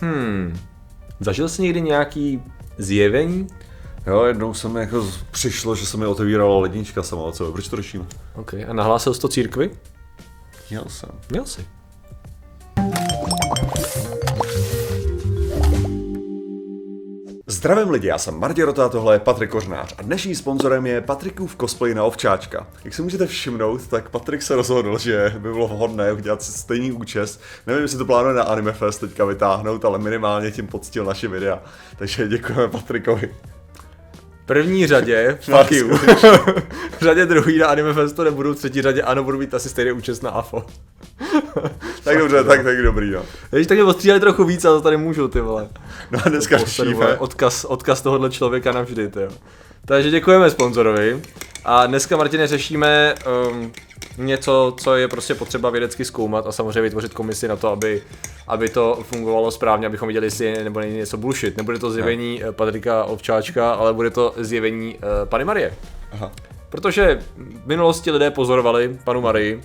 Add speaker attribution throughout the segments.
Speaker 1: Hmm. Zažil jsi někdy nějaký zjevení?
Speaker 2: Jo, jednou se mi jako přišlo, že se mi otevírala lednička sama od sebe. Proč to řeším?
Speaker 1: OK. A nahlásil jsi to církvi?
Speaker 2: Měl jsem.
Speaker 1: Měl jsi.
Speaker 2: Zdravím lidi, já jsem Martě Rota, tohle je Patrik Kořnář a dnešním sponzorem je Patrikův cosplay na ovčáčka. Jak si můžete všimnout, tak Patrik se rozhodl, že by bylo vhodné udělat si stejný účes. Nevím, jestli to plánuje na Anime Fest teďka vytáhnout, ale minimálně tím poctil naše videa. Takže děkujeme Patrikovi.
Speaker 1: První řadě, fuck you. v řadě druhý na Anime Festu nebudou, v třetí řadě ano, budu mít asi stejný účest na AFO.
Speaker 2: Tak dobře, tak, tak dobrý, no.
Speaker 1: Když tak mě ostříhali trochu víc, ale to tady můžu, ty vole.
Speaker 2: No a dneska
Speaker 1: Poseru, vole, odkaz, odkaz tohohle člověka navždy, ty jo. Takže děkujeme sponzorovi. A dneska, Martine, řešíme um, něco, co je prostě potřeba vědecky zkoumat a samozřejmě vytvořit komisi na to, aby, aby to fungovalo správně, abychom viděli, jestli je nebo není něco bullshit. Nebude to zjevení eh, Patrika Ovčáčka, ale bude to zjevení uh, Pany Marie.
Speaker 2: Aha.
Speaker 1: Protože v minulosti lidé pozorovali panu Marii,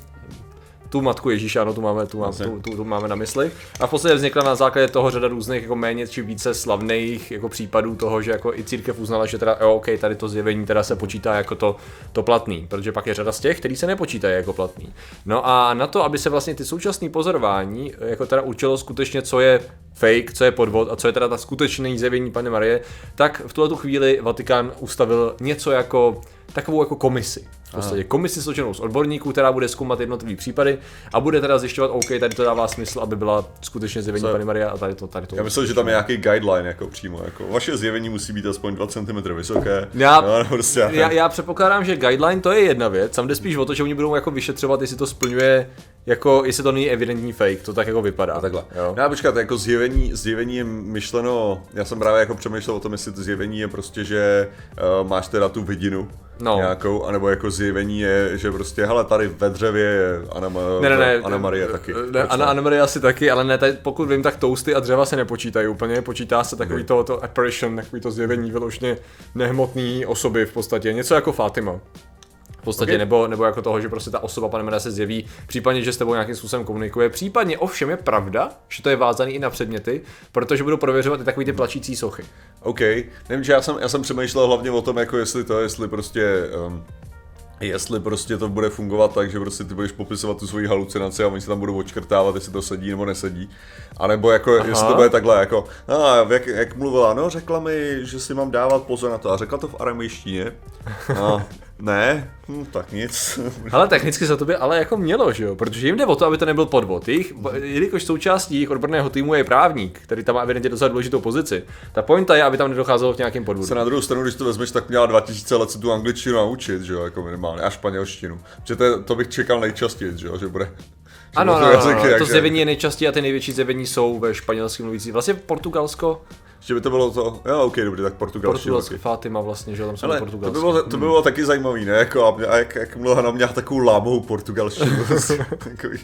Speaker 1: tu matku Ježíše, ano, tu máme, tu, máme,
Speaker 2: Jasně.
Speaker 1: tu, tu, tu, máme na mysli. A v podstatě vznikla na základě toho řada různých jako méně či více slavných jako případů toho, že jako i církev uznala, že teda jo, OK, tady to zjevení teda se počítá jako to, to platný, protože pak je řada z těch, který se nepočítají jako platný. No a na to, aby se vlastně ty současné pozorování jako teda určilo skutečně, co je fake, co je podvod a co je teda ta skutečné zjevení Panny Marie, tak v tuhle tu chvíli Vatikán ustavil něco jako takovou jako komisi. V podstatě komisi složenou z odborníků, která bude zkoumat jednotlivé případy a bude teda zjišťovat, OK, tady to dává smysl, aby byla skutečně zjevení Panny Maria a tady to, tady to.
Speaker 2: Já myslel, že tam je nějaký guideline jako přímo. Jako vaše zjevení musí být aspoň 2 cm vysoké.
Speaker 1: Já-
Speaker 2: no, prostě,
Speaker 1: já, já předpokládám, že guideline to je jedna věc, tam jde spíš o to, že oni budou jako vyšetřovat, jestli to splňuje, jako jestli to není evidentní fake, to tak jako vypadá.
Speaker 2: A takhle.
Speaker 1: Jo.
Speaker 2: No, počkat, jako zjevení, zjevení je myšleno, já jsem právě jako přemýšlel o tom, jestli to zjevení je prostě, že uh, máš teda tu vidinu
Speaker 1: No.
Speaker 2: nějakou, anebo jako zjevení je, že prostě, hele, tady ve dřevě je Anna,
Speaker 1: Ne, ne, ne.
Speaker 2: Anna Marie taky.
Speaker 1: Ne, Anna, Anna Maria asi taky, ale ne, tady, pokud vím, tak toasty a dřeva se nepočítají úplně, počítá se takový
Speaker 2: Ok.
Speaker 1: to, to apparition, takový to zjevení vyloženě nehmotný osoby v podstatě, něco jako Fatima. V podstatě,
Speaker 2: Ok.
Speaker 1: okay. nebo, nebo jako toho, že prostě ta osoba pane Maria se zjeví, případně, že s tebou nějakým způsobem komunikuje. Případně ovšem je pravda, že to je vázaný i na předměty, protože budou prověřovat i takový ty plačící sochy.
Speaker 2: OK, nevím, že já jsem, já jsem přemýšlel hlavně o tom, jako jestli to, jestli prostě, um, jestli prostě to bude fungovat tak, že prostě ty budeš popisovat tu svoji halucinaci a oni se tam budou odškrtávat, jestli to sedí nebo nesedí. A nebo jako, Aha. jestli to bude takhle, jako, a jak, jak mluvila, no řekla mi, že si mám dávat pozor na to a řekla to v aramejštině. A ne, hm, tak nic.
Speaker 1: Ale technicky za to by ale jako mělo, že jo? Protože jim jde o to, aby to nebyl podvod. Jejich, jelikož součástí jejich odborného týmu je právník, který tam má evidentně docela důležitou pozici. Ta pointa je, aby tam nedocházelo k nějakým
Speaker 2: Se
Speaker 1: podvodům.
Speaker 2: na druhou stranu, když to vezmeš, tak měla 2000 let se tu angličtinu naučit, že jo, jako minimálně, a španělštinu. Protože to, to bych čekal nejčastěji, že jo, že bude.
Speaker 1: Ano, no, no,
Speaker 2: jazyky,
Speaker 1: no, to zjevení je nejčastěji a ty největší zjevení jsou ve španělském mluvící. Vlastně Portugalsko,
Speaker 2: Že by to bylo to, jo, ok, dobře, tak portugalštinu.
Speaker 1: Portugalsko,
Speaker 2: taky.
Speaker 1: Fatima vlastně, že jo, tam jsou
Speaker 2: Ale to bylo, to by bylo taky zajímavý, ne? Jako, a, mě- a jak, jak mluvila na mě takovou lámovou portugalštinu. Takový.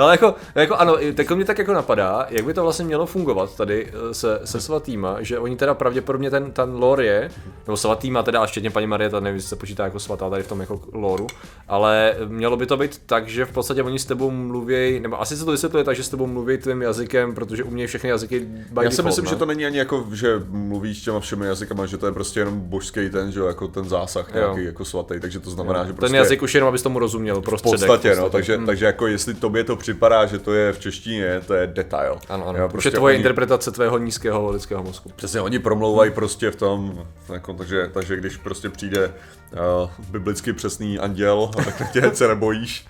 Speaker 1: Ale jako, jako ano, tak mě tak jako napadá, jak by to vlastně mělo fungovat tady eh, se, se svatýma, že oni teda pravděpodobně ten, ten lore je, nebo svatýma teda, a včetně paní Marie, ta nevím, jestli se počítá jako svatá tady v tom jako loru, ale mělo by to být tak, že v podstatě oni s tebou mluví, nebo asi se to vysvětluje tak, že s tebou mluví tvým jazykem, protože umějí všechny jazyky by
Speaker 2: Já si myslím,
Speaker 1: ne?
Speaker 2: že to není ani jako, že mluvíš těma všemi jazykama, že to je prostě jenom božský ten, že jo, jako ten zásah nějaký jako svatý, takže to znamená, že prostě
Speaker 1: Ten jazyk už jenom, abys tomu rozuměl,
Speaker 2: v
Speaker 1: prostředek.
Speaker 2: podstatě, no, takže, takže jako jestli tobě to připadá, že to je v češtině, to je detail.
Speaker 1: Ano, ano.
Speaker 2: Jo,
Speaker 1: prostě je tvoje interpretace tvého nízkého lidského mozku.
Speaker 2: Přesně, oni promlouvají prostě v tom, jako, takže, takže když prostě přijde uh, biblicky přesný anděl, tak tě se nebojíš.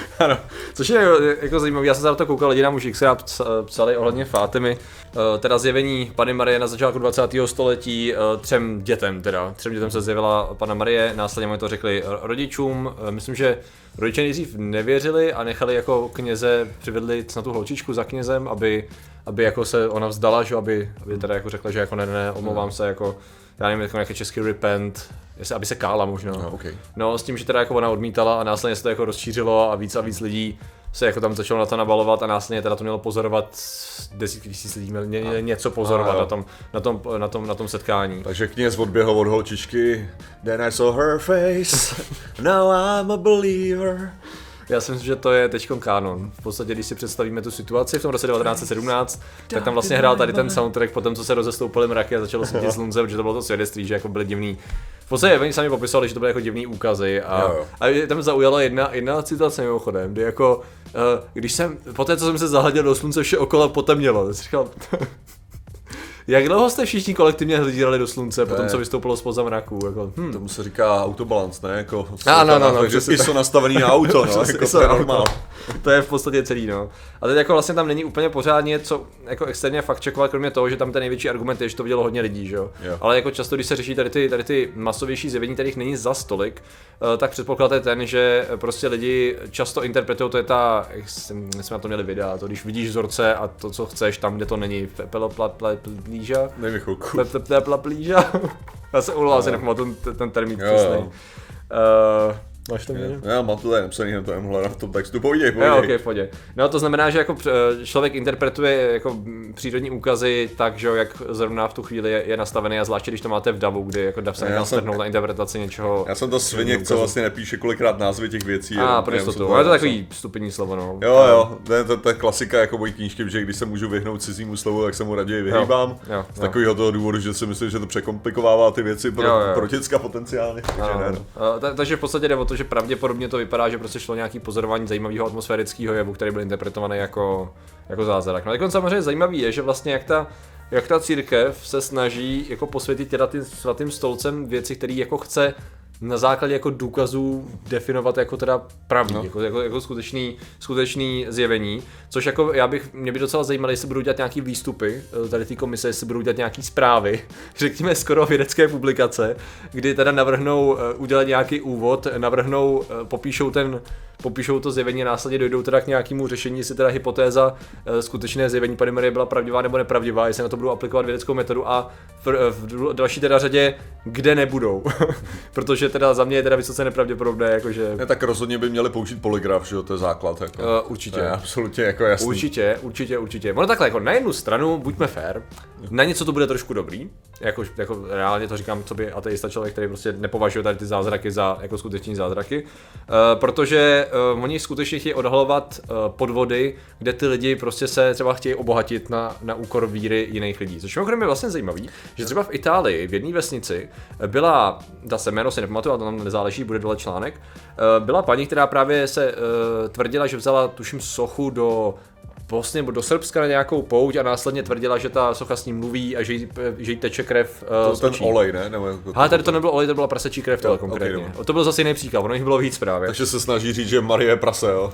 Speaker 1: Ano, což je jako zajímavé, já jsem se na to koukal, lidi nám už xkrát psa- psali ohledně Fátimy, Eh, teda zjevení Pany Marie na začátku 20. století eh, třem dětem, teda. Třem dětem se zjevila Pana Marie, následně oni to řekli rodičům, Eh, myslím, že rodiče nejdřív nevěřili a nechali jako kněze, přivedli na tu holčičku za knězem, aby, aby jako se ona vzdala, že aby, aby teda jako řekla, že jako ne, ne, omlouvám se, jako já nevím, jako nějaký český repent, aby se kála možná.
Speaker 2: No, okay.
Speaker 1: No, s tím, že teda jako ona odmítala a následně se to jako rozšířilo a víc a víc lidí se jako tam začalo na to nabalovat a následně teda to mělo pozorovat desítky tisíc lidí, měl ně, ně, něco pozorovat
Speaker 2: A,
Speaker 1: na tom, na, tom, na, tom, na tom setkání.
Speaker 2: Takže kněz odběhl od holčičky, then I saw her face, now I'm a believer.
Speaker 1: Já si myslím, že to je teď kanon. V podstatě, když si představíme tu situaci v tom roce 1917, tak tam vlastně hrál tady ten soundtrack po tom, co se rozestoupily mraky a začalo svítit slunce, protože to bylo to svědectví, že jako byly divný. V podstatě oni sami popisovali, že to byly jako divný úkazy a,
Speaker 2: Jo, jo.
Speaker 1: a tam zaujala jedna, jedna citace mimochodem, kdy jako, uh, když jsem, po té, co jsem se zahleděl do slunce, vše okolo potemnělo, tak jsem říkal, jak dlouho jste všichni kolektivně hledírali do slunce po tom, co vystoupilo spoza mraků? Jako, hm.
Speaker 2: Tomu se říká autobalance, ne? Jako,
Speaker 1: Ano, ano, ano,
Speaker 2: takže
Speaker 1: přesně
Speaker 2: ISO nastavený na auto, no, jako
Speaker 1: ISO
Speaker 2: to je normál.
Speaker 1: To je v podstatě celý, no. A teď jako vlastně tam není úplně pořádně co jako externě fakt čekovat, kromě toho, že tam ten největší argument je, že to vidělo hodně lidí, že jo.
Speaker 2: Jo.
Speaker 1: Ale jako často, když se řeší tady ty, tady ty masovější zjevení, kterých není za stolik, eh, tak předpoklad je ten, že prostě lidi často interpretují, to je ta, jak jsme na to měli videa, to když vidíš vzorce a to, co chceš, tam, kde to není, plíža,
Speaker 2: mi chvilku.
Speaker 1: plíža. Já se ulova, si nepamatuju ten, termín přesný. Máš to mě?
Speaker 2: Já mám to tady napsaný na tom na tom textu, povídej,
Speaker 1: Jo,
Speaker 2: povídej.
Speaker 1: ok, v pohodě. No to znamená, že jako eh, člověk interpretuje jako přírodní úkazy tak, že jo, jak zrovna v tu chvíli je, je nastavený a zvláště když to máte v DAVu, kdy jako DAV se
Speaker 2: jsem-
Speaker 1: strhnout na interpretaci něčeho.
Speaker 2: Já jsem to sviněk, co vlastně nepíše kolikrát názvy těch věcí.
Speaker 1: A, pro
Speaker 2: jenom
Speaker 1: jistotu.
Speaker 2: jsem
Speaker 1: Ale je to takový stupidní slovo, no.
Speaker 2: Jo, jo, to je, to, to je klasika jako mojí knížky, že když se můžu vyhnout cizímu slovu, tak se mu raději vyhýbám.
Speaker 1: jo,
Speaker 2: Z
Speaker 1: jo.
Speaker 2: takového toho důvodu, že si myslím, že to překomplikovává ty věci pro,
Speaker 1: Jo, jo.
Speaker 2: pro děcka potenciálně. No.
Speaker 1: A ta- Takže v podstatě jde o to, že pravděpodobně to vypadá, že prostě šlo nějaký pozorování zajímavého atmosférického jevu, který byl interpretovaný jako, jako zázrak. No tak samozřejmě zajímavý je, že vlastně jak ta, jak ta církev se snaží jako posvětit teda tím svatým stolcem věci, které jako chce na základě jako důkazů definovat jako teda pravý, no. jako, jako, jako skutečný, skutečný zjevení, což jako já bych, mě by docela zajímalo, jestli budou dělat nějaký výstupy eh, tady té komise, jestli budou dělat nějaký zprávy, řekněme skoro vědecké publikace, kdy teda navrhnou eh, udělat nějaký úvod, navrhnou, eh, popíšou ten, popíšou to zjevení a následně dojdou teda k nějakému řešení, jestli teda hypotéza eh, skutečné zjevení Pany Marie byla pravdivá nebo nepravdivá, jestli na to budou aplikovat vědeckou metodu a v, v dru- další teda řadě, kde nebudou. Protože teda za mě je teda vysoce nepravděpodobné, jakože
Speaker 2: Ne, tak rozhodně by měli použít polygraf, že jo, to je základ. Jako.
Speaker 1: Uh, určitě.
Speaker 2: To je absolutně jako jasný.
Speaker 1: Určitě, určitě, určitě. Ono takhle, jako na jednu stranu, buďme fair, na něco to bude trošku dobrý, jako, jako reálně to říkám, co by ateista člověk, který prostě nepovažuje tady ty zázraky za jako skuteční zázraky, uh, protože uh, oni skutečně chtějí odhalovat uh, podvody, kde ty lidi prostě se třeba chtějí obohatit na, na úkor víry jiných lidí. Což mimochodem je vlastně zajímavý, že třeba v Itálii, v jedné vesnici, eh, byla, ta se jméno si nepamatuju, ale to nám nezáleží, bude dole článek, eh, byla paní, která právě se uh, tvrdila, že vzala, tuším, sochu do Bosny nebo do Srbska na nějakou pouť a následně tvrdila, že ta socha s ním mluví a že jí, že jí teče krev uh,
Speaker 2: To
Speaker 1: z
Speaker 2: ten olej, ne? Nebo jako
Speaker 1: Ale tady to nebylo olej, to byla prasečí krev tohle
Speaker 2: ok,
Speaker 1: konkrétně.
Speaker 2: dobře.
Speaker 1: to byl zase jiný příklad, ono jich bylo víc právě.
Speaker 2: Takže se snaží říct, že Marie je prase, jo?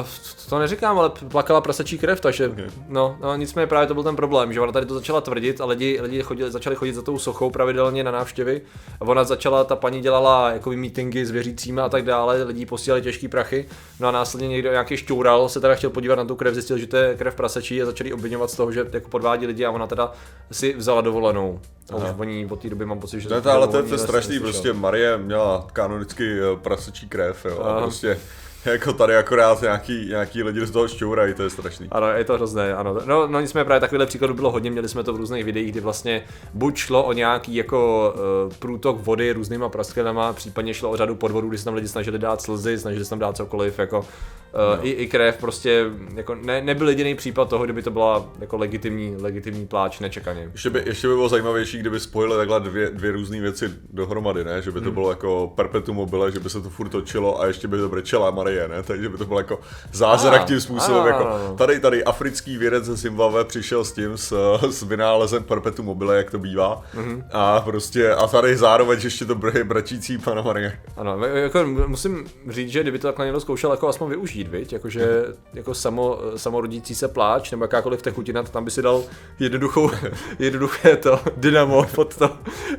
Speaker 1: Uh, to neříkám, ale plakala prasečí krev, takže no, no, nicméně právě to byl ten problém, že ona tady to začala tvrdit a lidi, lidi chodili, začali chodit za tou sochou pravidelně na návštěvy a ona začala, ta paní dělala jako meetingy s věřícími a tak dále, lidi posílali těžký prachy, no a následně někdo nějaký šťoural se teda chtěl podívat na tu krev, zjistil, že to je krev prasečí a začali obvinovat z toho, že jako podvádí lidi a ona teda si vzala dovolenou. A už oni od té doby mám pocit, že...
Speaker 2: Ne, to, ale to je strašný, prostě Marie měla kanonicky eh, prasečí krev, jo, a prostě jako tady akorát nějaký, nějaký lidi z toho šťourají, to je strašný.
Speaker 1: Ano, je to hrozné, ano. No, no nicméně právě takovýhle příkladů bylo hodně, měli jsme to v různých videích, kdy vlastně buď šlo o nějaký jako uh, průtok vody různýma prasklinama, případně šlo o řadu podvodů, kdy se tam lidi snažili dát slzy, snažili se tam dát cokoliv, jako uh, no. i, i, krev, prostě jako ne, nebyl jediný případ toho, kdyby to byla jako legitimní, legitimní pláč nečekaně.
Speaker 2: Ještě by, ještě by bylo zajímavější, kdyby spojili takhle dvě, dvě různé věci dohromady, ne? Že by
Speaker 1: Hmm.
Speaker 2: to bylo jako perpetuum mobile, že by se to furt točilo a ještě by to brečela Marie, ne? Takže by to bylo jako zázrak
Speaker 1: Ah,
Speaker 2: tím způsobem,
Speaker 1: ano,
Speaker 2: jako tady, tady africký vědec ze Zimbabwe přišel s tím, s, s vynálezem perpetuum mobile, jak to bývá.
Speaker 1: Mhm.
Speaker 2: A prostě, a tady zároveň ještě to br- bračící pana Marie.
Speaker 1: Ano, jako musím říct, že kdyby to takhle někdo zkoušel jako aspoň využít, viď? Jakože jako samo, samorodící se pláč nebo jakákoliv tekutina, tam by si dal jednoduchou, jednoduché to dynamo pod to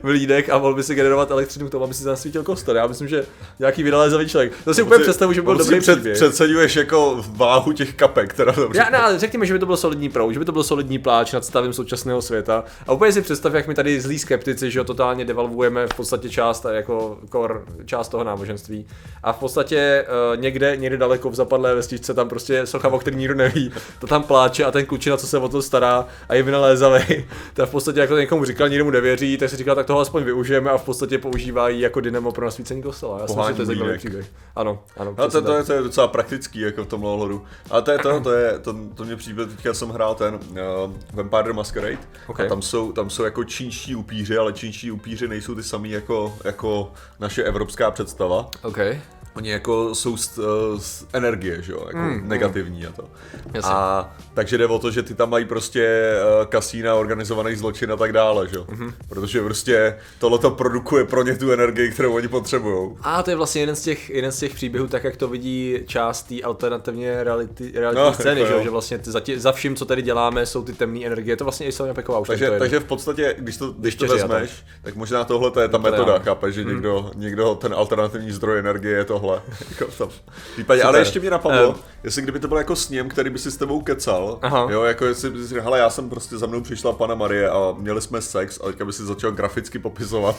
Speaker 1: vlídek a mohl by si generovat elektřinu k tomu, aby si zasvítil kostel. Já myslím, že nějaký vynalézavý člověk. To si úplně představu, že by byl
Speaker 2: Si
Speaker 1: dobrý
Speaker 2: před,
Speaker 1: příběh.
Speaker 2: Předseduješ jako váhu těch kapek, teda dobře.
Speaker 1: Já, ne, ale řekněme, že by to byl solidní proud, že by to byl solidní pláč nad stavem současného světa. A úplně si představ, jak my tady zlí skeptici, že jo, totálně devalvujeme v podstatě část, jako kor, část toho náboženství. A v podstatě uh, někde, někde daleko v opadlé vestičce, tam prostě socha, o který nikdo neví, to tam pláče a ten klučina, co se o to stará a je vynalézavý, to v podstatě jako někomu říkal, nikdo mu nevěří, tak si říkal, tak toho aspoň využijeme a v podstatě používají jako dynamo pro nasvícení kostela. Já si myslím, že to je zajímavý
Speaker 2: Pohání
Speaker 1: příběh. Ano, ano.
Speaker 2: No, to, to, je, to je docela praktický jako v tomhle ohledu. A to je to, to, je, to, to mě přijde, teďka jsem hrál ten uh, Vampire the Masquerade
Speaker 1: Ok.
Speaker 2: a tam jsou, tam jsou jako čínští upíři, ale čínští upíři nejsou ty samý jako, jako naše evropská představa.
Speaker 1: OK.
Speaker 2: Oni jako jsou z, eh, z energie, že jo, jako
Speaker 1: Mm,
Speaker 2: negativní a to.
Speaker 1: Jasně.
Speaker 2: A takže jde o to, že ty tam mají prostě eh, kasína, organizovaný zločin a tak dále, že jo.
Speaker 1: Mhm.
Speaker 2: Protože prostě tohleto produkuje pro ně tu energii, kterou oni potřebují.
Speaker 1: A to je vlastně jeden z těch, jeden z těch příběhů, tak jak to vidí část té alternativně reality, realitní
Speaker 2: No,
Speaker 1: scény,
Speaker 2: jako
Speaker 1: že, jo, že vlastně ty, za, tě, za vším, co tady děláme, jsou ty temné energie. To vlastně i Sonja Peková už
Speaker 2: Takže,
Speaker 1: to
Speaker 2: takže v podstatě, když to, když to vezmeš, tak možná tohle to je ta
Speaker 1: To
Speaker 2: metoda, chápeš, že někdo, někdo ten alternativní zdroj energie je tohle. Jako případě. Ale ještě mě napadlo,
Speaker 1: Ehm.
Speaker 2: jestli kdyby to byl jako sněm, který by si s tebou kecal,
Speaker 1: Aha.
Speaker 2: jo, jako jestli by si řekl, hele, já jsem prostě za mnou přišla pana Marie a měli jsme sex a teďka by si začal graficky popisovat.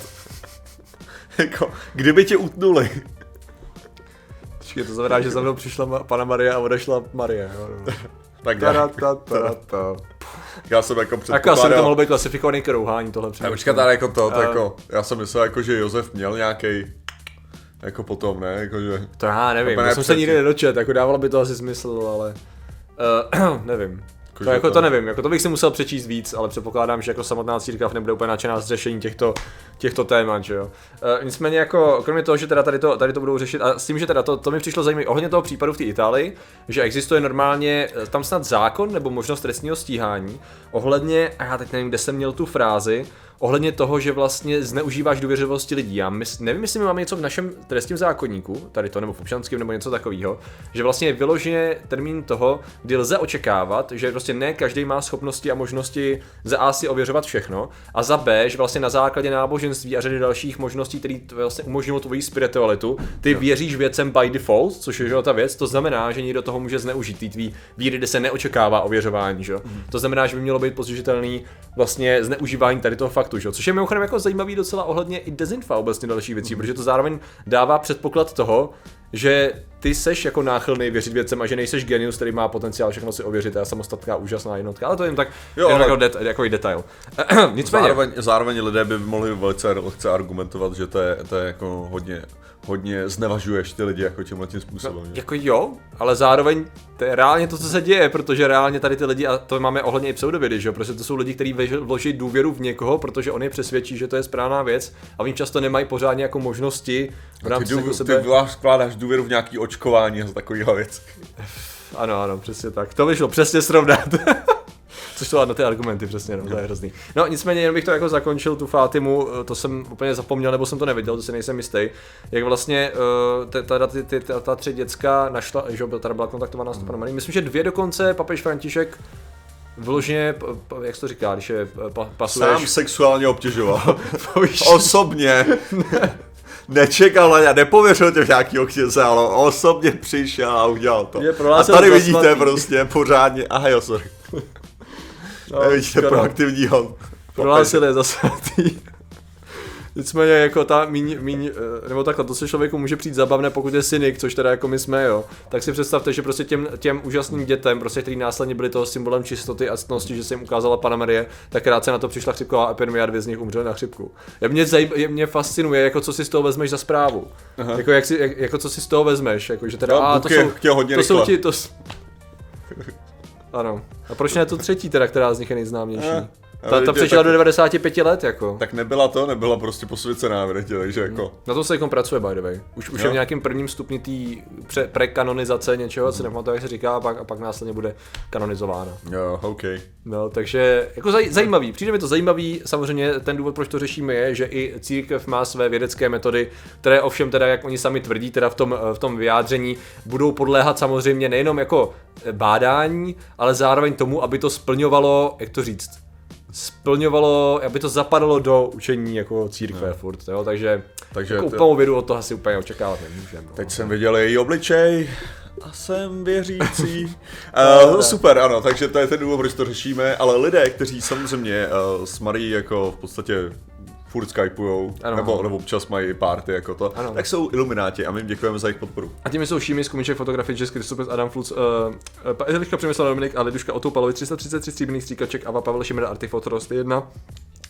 Speaker 2: jako, kdyby tě utnuli.
Speaker 1: Počkej, to znamená, že za mnou přišla pana Marie a odešla Marie. Jo.
Speaker 2: Tak já,
Speaker 1: ta, ta, ta.
Speaker 2: já jsem jako
Speaker 1: Jako asi by to
Speaker 2: předpokládal,
Speaker 1: mohlo být klasifikovaný k rouhání tohle příběh.
Speaker 2: počkat, ale jako to, to jako, já jsem myslel jako, že Josef měl nějaký jako potom, ne, jako že...
Speaker 1: To já nevím,
Speaker 2: To
Speaker 1: já jsem se nikdy nedočet, jako dávalo by to asi smysl, ale uh, nevím. To,
Speaker 2: Jakože
Speaker 1: jako
Speaker 2: to-
Speaker 1: to nevím, jako to bych si musel přečíst víc, ale předpokládám, že jako samotná církev nebude úplně nadšená z řešení těchto, těchto témat, že jo. Uh, nicméně jako, kromě toho, že teda tady to, tady to budou řešit, a s tím, že teda to, to mi přišlo zajímavé ohledně toho případu v té Itálii, že existuje normálně eh, tam snad zákon nebo možnost trestního stíhání ohledně, a já teď nevím, kde jsem měl tu frázi, ohledně toho, že vlastně zneužíváš důvěřivosti lidí. Já mys- nevím, jestli my máme něco v našem trestním zákonníku, tady to nebo v občanském nebo něco takového, že vlastně je vyloženě termín toho, kdy lze očekávat, že prostě ne každý má schopnosti a možnosti za A si ověřovat všechno a za B, že vlastně na základě náboženství a řady dalších možností, které vlastně umožňují tvoji spiritualitu, ty věříš věcem by default, což je že jo, ta věc, to znamená, že někdo toho může zneužít ty tvý víry, kde se neočekává ověřování, že jo. To znamená, že by mělo být postižitelný vlastně zneužívání tady toho faktu, že což je mimochodem jako zajímavý docela ohledně i dezinfa obecně další věcí, protože to zároveň dává předpoklad toho, že ty seš jako náchylný věřit věcem a že nejseš genius, který má potenciál všechno si ověřit, a samostatná úžasná jednotka, ale to je jen tak
Speaker 2: Jo,
Speaker 1: jen
Speaker 2: ale-
Speaker 1: jako, det, jako detail. Nicméně,
Speaker 2: Zároveň, zároveň lidé by mohli velice lehce argumentovat, že to je, to je jako hodně, hodně znevažuješ ty lidi jako tímhle tím způsobem. že?
Speaker 1: Jako jo, ale zároveň to je reálně to, co se děje, protože reálně tady ty lidi, a to máme ohledně i pseudovidy, že jo, prostě to jsou lidi, kteří vloží důvěru v někoho, protože on je přesvědčí, že to je správná věc a oni často nemají pořádně jako možnosti v
Speaker 2: Ty,
Speaker 1: rámci jako sebe...
Speaker 2: ty vkládáš důvěru v nějaký očkování a takovýhle věc.
Speaker 1: Ano, ano, přesně tak. To vyšlo přesně srovnat. Což to na ty argumenty přesně, no, to je hrozný. No nicméně, jenom bych to jako zakončil, tu Fátimu, eh, to jsem úplně zapomněl, nebo jsem to neviděl, to si nejsem jistý. Jak vlastně ty, ta, ta tři děcka našla, že teda byla kontaktovaná s panem. Myslím, že dvě dokonce papež František vyloženě, p- jak se to říká, když je eh, pa, pasuješ...
Speaker 2: Sám sexuálně obtěžoval. Osobně. Nečekal na ně, nepověřil tě v nějakýho kněze, ale osobně přišel a udělal to.
Speaker 1: Je
Speaker 2: A tady vidíte
Speaker 1: svatý.
Speaker 2: prostě pořádně, aha jo, sorry.
Speaker 1: No,
Speaker 2: Tady vidíte
Speaker 1: škoda.
Speaker 2: proaktivního.
Speaker 1: Prohlásil je za svatý. Nicméně jako ta míň, míň, eh, nebo takhle, to se člověku může přijít zabavné, pokud je synik, což teda jako my jsme, jo. Tak si představte, že prostě těm, těm úžasným dětem, prostě, který následně byli toho symbolem čistoty a ctnosti, že se jim ukázala Pana Marie, tak krátce na to přišla chřipková epidemie a dvě z nich umřely na chřipku. Je mě, zajím, je, mě fascinuje, jako co si z toho vezmeš za zprávu. Jako, jak si, jak, jako co si z toho vezmeš, jako, že teda,
Speaker 2: No,
Speaker 1: a to jsou,
Speaker 2: chtěl hodně
Speaker 1: to jsou ti, to, ano. A proč ne to třetí teda, která z nich je nejznámější?
Speaker 2: Eh,
Speaker 1: Ta, ta přežila do 95 let, jako.
Speaker 2: Tak nebyla to, nebyla prostě posvěcená, větě, takže jako...
Speaker 1: Na to se jako pracuje, by the way. Už, už
Speaker 2: Jo.
Speaker 1: je v nějakém prvním stupni té pře- prekanonizace něčeho, co nepamatuju, jak se říká, a pak, a pak následně bude kanonizována.
Speaker 2: Jo, OK.
Speaker 1: No, takže jako zaj, zajímavý, přijde mi to zajímavý, samozřejmě ten důvod, proč to řešíme, je, že i církev má své vědecké metody, které ovšem teda, jak oni sami tvrdí, teda v tom, v tom vyjádření, budou podléhat samozřejmě nejenom jako bádání, ale zároveň tomu, aby to splňovalo, jak to říct, splňovalo, aby to zapadalo do učení jako církve no. furt, jo, takže,
Speaker 2: Takže
Speaker 1: jako
Speaker 2: to-
Speaker 1: úplnou vědu od toho asi úplně očekávat nemůžeme. No.
Speaker 2: Teď jsem viděl její obličej a jsem věřící. Uh, super, ano, takže to je ten důvod, proč to řešíme, ale lidé, kteří samozřejmě uh, s Marí jako v podstatě furt skypujou,
Speaker 1: Ano.
Speaker 2: nebo, nebo občas mají party jako to,
Speaker 1: Ano.
Speaker 2: tak jsou ilumináti a my jim děkujeme za jejich podporu.
Speaker 1: A těmi jsou Šími, Skumiček, Fotografie, Jess, Kristopes, Adam Fluc, uh, uh, Eliška Přemysl, Dominik a Liduška Otupalovi, 333 stříbrných stříkaček, Ava, Pavel Šimera, Artifot, Rost 1.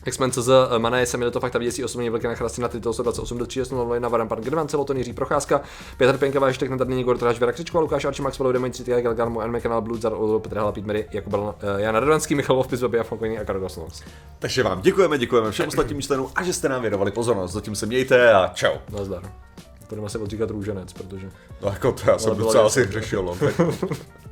Speaker 1: X-Men CZ, Mané, Semil to fakt a věcí osobně velké na chrasty na tyto 128 do 3 na Varan, pan Gervan, Celoton, Jiří Procházka, Petr Penka, Váštek, Natar, Nyní Gor, Toráš, Vera Křičková, Lukáš Arči, Max Palu, Demoň, Citia, Galgan, Mu, Anme, Kanál, Blood, Zar, Olo, Petr Hala, Pít Mary, Jakub uh, Jan Radovanský, Michal Lovpis, Babi a Fonkoní a Karol Goslovs.
Speaker 2: Takže vám děkujeme, děkujeme všem ostatním členům a že jste nám věnovali pozornost. Zatím se mějte a čau.
Speaker 1: Nazdar. Budeme se odříkat růženec, protože...
Speaker 2: No jako to já jsem docela asi hřešil, no. tak